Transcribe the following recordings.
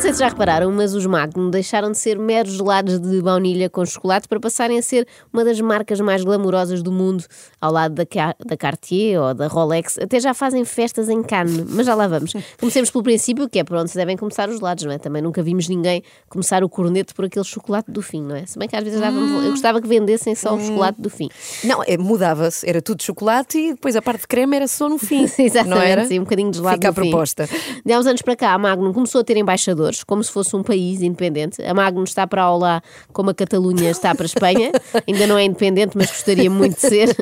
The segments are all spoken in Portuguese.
não sei se já repararam, mas os Magnum deixaram de ser meros gelados de baunilha com chocolate para passarem a ser uma das marcas mais glamourosas do mundo, ao lado da, da Cartier ou da Rolex. Até já fazem festas em Cannes, mas já lá vamos. Comecemos pelo princípio, que é por onde se devem começar os gelados, não é? Também nunca vimos ninguém começar o corneto por aquele chocolate do fim, não é? Se bem que às vezes hum. eu gostava que vendessem só o hum. chocolate do fim. Não, é, mudava-se, era tudo chocolate e depois a parte de creme era só no fim. Exatamente, não era? sim, um bocadinho de gelado Fica a proposta. De há uns anos para cá, a Magnum começou a ter embaixadores, como se fosse um país independente. A Magnum está para a Olá como a Catalunha está para a Espanha. Ainda não é independente, mas gostaria muito de ser.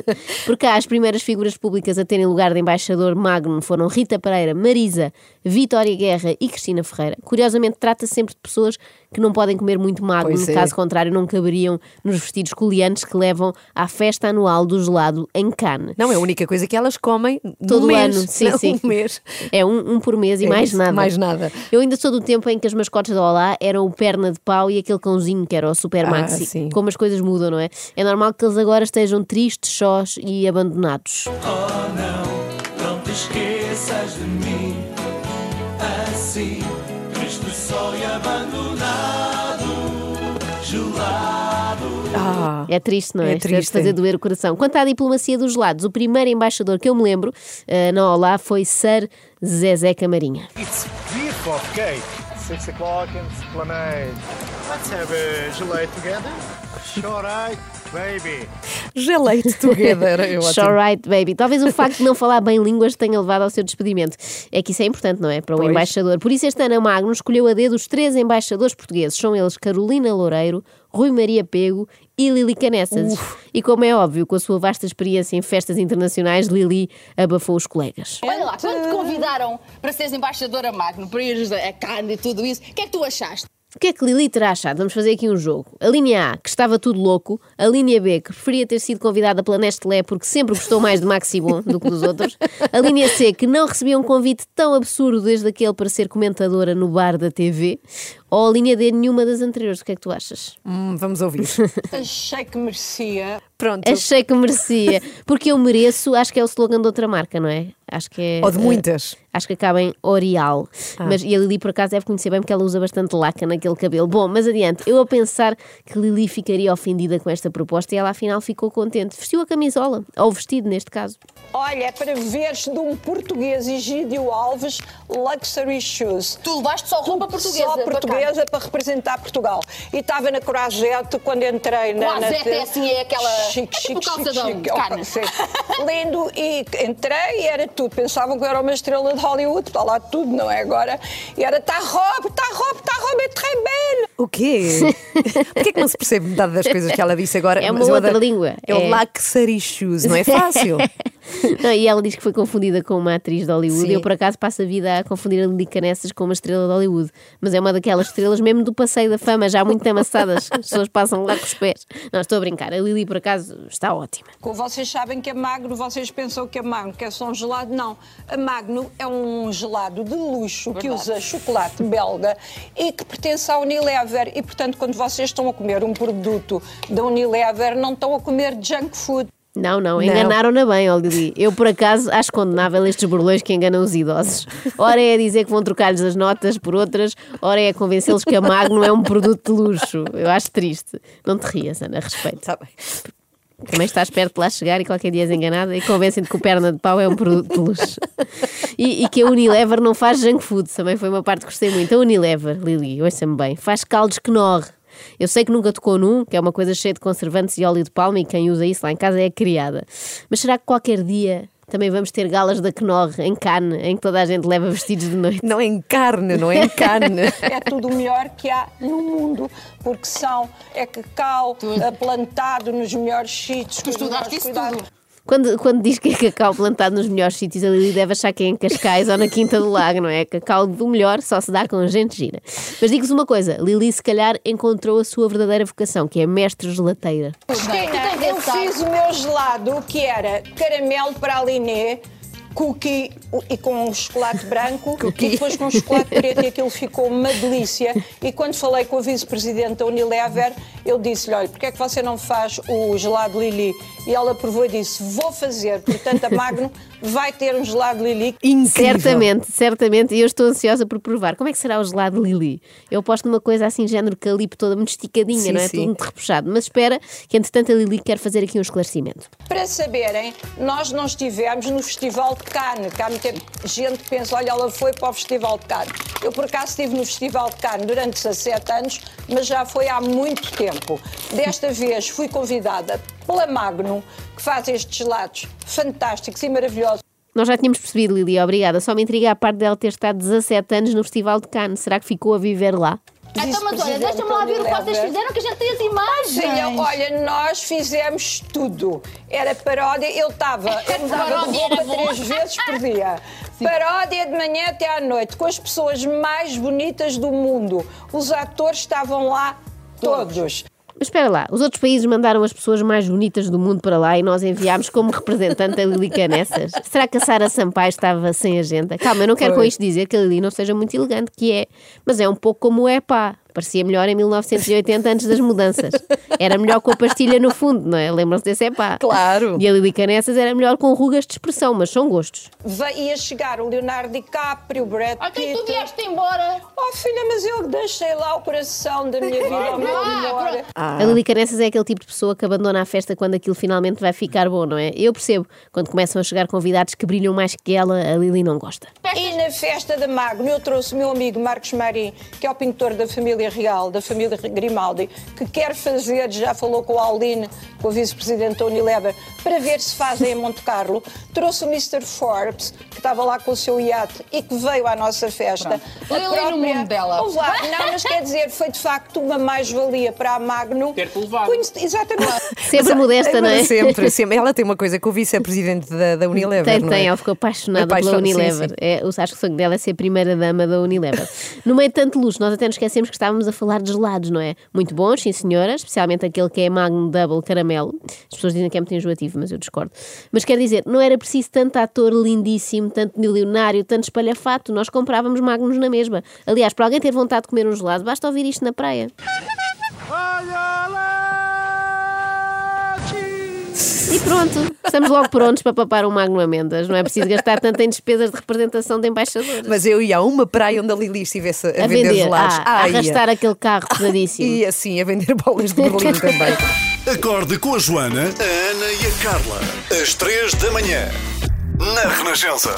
Por cá, as primeiras figuras públicas a terem lugar de embaixador Magnum foram Rita Pereira, Marisa, Vitória Guerra e Cristina Ferreira. Curiosamente, trata -se sempre de pessoas que não podem comer muito Magnum, é. caso contrário, não caberiam nos vestidos coliantes que levam à festa anual do gelado em Cannes. Não, é a única coisa que elas comem todo mês, ano. Sim, não, sim. Um mês. É um, um por mês e é mais nada. Mais nada. Eu ainda sou do tempo em que as mascotes da Olá eram o perna de pau e aquele cãozinho que era o Super ah, Maxi. Sim. Como as coisas mudam, não é? É normal que eles agora estejam tristes, sós e abandonados. Oh, não, não te esqueças de mim assim, só e abandonado, gelado. Ah, é triste, não é? É triste. fazer doer o coração. Quanto à diplomacia dos gelados, o primeiro embaixador que eu me lembro uh, na Olá foi Sir Zezé Camarinha. It's beautiful cake. Six o'clock in Esplanade. Let's have a gelate together. Sure, right. Baby. Gelate together. Eu Sure right, baby. Talvez o facto de não falar bem línguas tenha levado ao seu despedimento. É que isso é importante, não é? Para o pois. embaixador. Por isso, este ano a Magno escolheu a dedo os três embaixadores portugueses. São eles Carolina Loureiro, Rui Maria Pego e Lili Canessas. E como é óbvio, com a sua vasta experiência em festas internacionais, Lili abafou os colegas. Olha lá, quando te convidaram para seres embaixadora Magno, para ires a Cannes e tudo isso, o que é que tu achaste? O que é que Lili terá achado? Vamos fazer aqui um jogo. A linha A, que estava tudo louco. A linha B, que preferia ter sido convidada pela Nestlé porque sempre gostou mais de Maxi Bon do que dos outros. A linha C, que não recebia um convite tão absurdo desde aquele para ser comentadora no bar da TV. Ou a linha D, nenhuma das anteriores. O que é que tu achas? Hum, vamos ouvir. Achei que merecia. Pronto. Achei que merecia. Porque eu mereço, acho que é o slogan de outra marca, não é? Acho que é. Ou de muitas. Uh, acho que acaba em Orial. Ah. Mas, e a Lili, por acaso, deve conhecer bem porque ela usa bastante laca naquele cabelo. Bom, mas adiante. Eu a pensar que Lili ficaria ofendida com esta proposta e ela afinal ficou contente. Vestiu a camisola, ou o vestido neste caso. Olha, é para veres de um português, Egídio Alves, Luxury Shoes. Tu levaste só roupa portuguesa. Só portuguesa para representar Portugal. E estava na Corajete quando entrei na. Corajete é assim, é aquela. Chique, é tipo chique, chique, chique. Oh, Lindo. E entrei e era tudo. Pensavam que eu era uma estrela de Hollywood, está lá tudo, não é? Agora. E era tá robe, tá robe, tá robe, é très belle. O quê? Porquê que não se percebe metade das coisas que ela disse agora? É uma outra língua. É, é o luxury shoes, não é fácil. não, e ela diz que foi confundida com uma atriz de Hollywood. Sim. Eu, por acaso, passo a vida a confundir a Lili Canessas com uma estrela de Hollywood. Mas é uma daquelas estrelas mesmo do passeio da fama, já muito amassadas. As pessoas passam lá com os pés. Não, estou a brincar. A Lili, por acaso, está ótima. Como vocês sabem que é magno, vocês pensam que é magno, que é só um gelado. Não. A Magno é um gelado de luxo Verdade. que usa chocolate belga e que pertence à Unilever. E, portanto, quando vocês estão a comer um produto da Unilever, não estão a comer junk food. Não, não, enganaram-na bem, Olili. Eu, por acaso, acho condenável estes burlões que enganam os idosos. Ora é a dizer que vão trocar-lhes as notas por outras, ora é a convencê-los que a Magno é um produto de luxo. Eu acho triste. Não te rias, Ana, respeito. Está bem. Também estás perto de lá chegar e qualquer dia és enganada e convencem-te que o perna de pau é um produto de luxo. E, e, que a Unilever não faz junk food, também foi uma parte que gostei muito. A Unilever, Lili, ouça-me bem, faz caldos que Knorr. Eu sei que nunca tocou num, que é uma coisa cheia de conservantes e óleo de palma e quem usa isso lá em casa é a criada. Mas será que qualquer dia também vamos ter galas da Knorr em carne, em que toda a gente leva vestidos de noite. Não em carne, não é em carne. é tudo o melhor que há no mundo, porque são, é cacau tudo. plantado nos melhores sítios. Tu estudaste isso tudo. Quando, quando diz que é cacau plantado nos melhores sítios, a Lili deve achar que é em Cascais ou na Quinta do Lago, não é? Cacau do melhor só se dá com gente gira. Mas digo-vos uma coisa: Lili, se calhar, encontrou a sua verdadeira vocação, que é mestre gelateira. Eu fiz o meu gelado, que era caramelo para a Liné cookie e com um chocolate branco e depois com um chocolate preto e aquilo ficou uma delícia. E quando falei com a vice-presidente da Unilever, eu disse-lhe, olha, porque é que você não faz o gelado Lili? E ela provou e disse, vou fazer. Portanto, a Magno vai ter um gelado Lili. Incrível. Certamente, certamente. E eu estou ansiosa por provar. Como é que será o gelado Lili? Eu aposto numa coisa assim, género calipo, toda muito esticadinha, Sim, não é? sim. Tudo muito repuxado. Mas espera, que entretanto a Lili quer fazer aqui um esclarecimento. Para saberem, nós não estivemos no Festival de Cannes, que há muita gente que pensa, olha, ela foi para o Festival de Cannes. Eu, por acaso, estive no Festival de Cannes durante 17 anos, mas já foi há muito tempo. Desta vez fui convidada pela Magno, que faz estes gelados fantásticos e maravilhosos. Nós já tínhamos percebido, Lili, obrigada. Só me intriga a parte dela ter estado 17 anos no Festival de Cannes. Será que ficou a viver lá? Então, mas olha, deixa-me lá ver o que vocês fizeram, que a gente tem as imagens. Filha, olha, nós fizemos tudo. Era paródia, eu estava, eu mudava de Paródia roupa três vezes por dia. Paródia de manhã até à noite, com as pessoas mais bonitas do mundo. Os atores estavam lá todos. Mas espera lá, os outros países mandaram as pessoas mais bonitas do mundo para lá e nós enviámos como representante a Lili Canessas. Será que a Sara Sampaio estava sem agenda? Calma, eu não quero com isto dizer que a Lili não seja muito elegante, que é, mas é um pouco como o Epá. Parecia melhor em 1980 antes das mudanças. Era melhor com a pastilha no fundo, não é? Lembram-se desse Epá? Claro. E a Lili Canessas era melhor com rugas de expressão, mas são gostos. Ia chegar o Leonardo DiCaprio, o Brad Pitt. tu vieste embora. Oh filha, mas eu deixei lá o coração da minha vida ao meu Ah. A Lili Canessas é aquele tipo de pessoa que abandona a festa quando aquilo finalmente vai ficar bom, não é? Eu percebo, quando começam a chegar convidados que brilham mais que ela, a Lili não gosta. E na festa da Magno eu trouxe o meu amigo Marcos Marim, que é o pintor da família real, da família Grimaldi, que quer fazer, já falou com o Aldine, com o vice-presidente da Unilever, para ver se fazem em Monte Carlo. Trouxe o Mr. Forbes, que estava lá com o seu iate e que veio à nossa festa. Foi ali no mundo dela. Lá, não, mas quer dizer, foi de facto uma mais-valia para a Magno. Ter-te levado. Conhece- Exatamente. Sempre modesta, não é? Sempre, sempre. Ela tem uma coisa com o vice-presidente da, da Unilever. Tem, não tem, é? ela ficou apaixonada Apaixon- pela sim, Unilever. sim. É, eu acho que o sonho dela é ser primeira-dama da Unilever. no meio de tanto luxo, nós até nos esquecemos que estávamos a falar de gelados, não é? Muito bons, sim senhora, especialmente aquele que é Magnum Double Caramelo. As pessoas dizem que é muito enjoativo, mas eu discordo. Mas quer dizer, não era preciso tanto ator lindíssimo, tanto milionário, tanto espalhafato. Nós comprávamos Magnums na mesma. Aliás, para alguém ter vontade de comer um gelado, basta ouvir isto na praia. E pronto, estamos logo prontos para papar um Magnum Amendas. Não é preciso gastar tanto em despesas de representação de embaixadores. Mas eu ia a uma praia onde a Lili estivesse a, a vender, vender, gelados. ah, a Ah, ia. arrastar aquele carro pesadíssimo. E assim, a vender bolas de Berlim também. Acorde com a Joana, a Ana e a Carla. Às três da manhã. Na Renascença.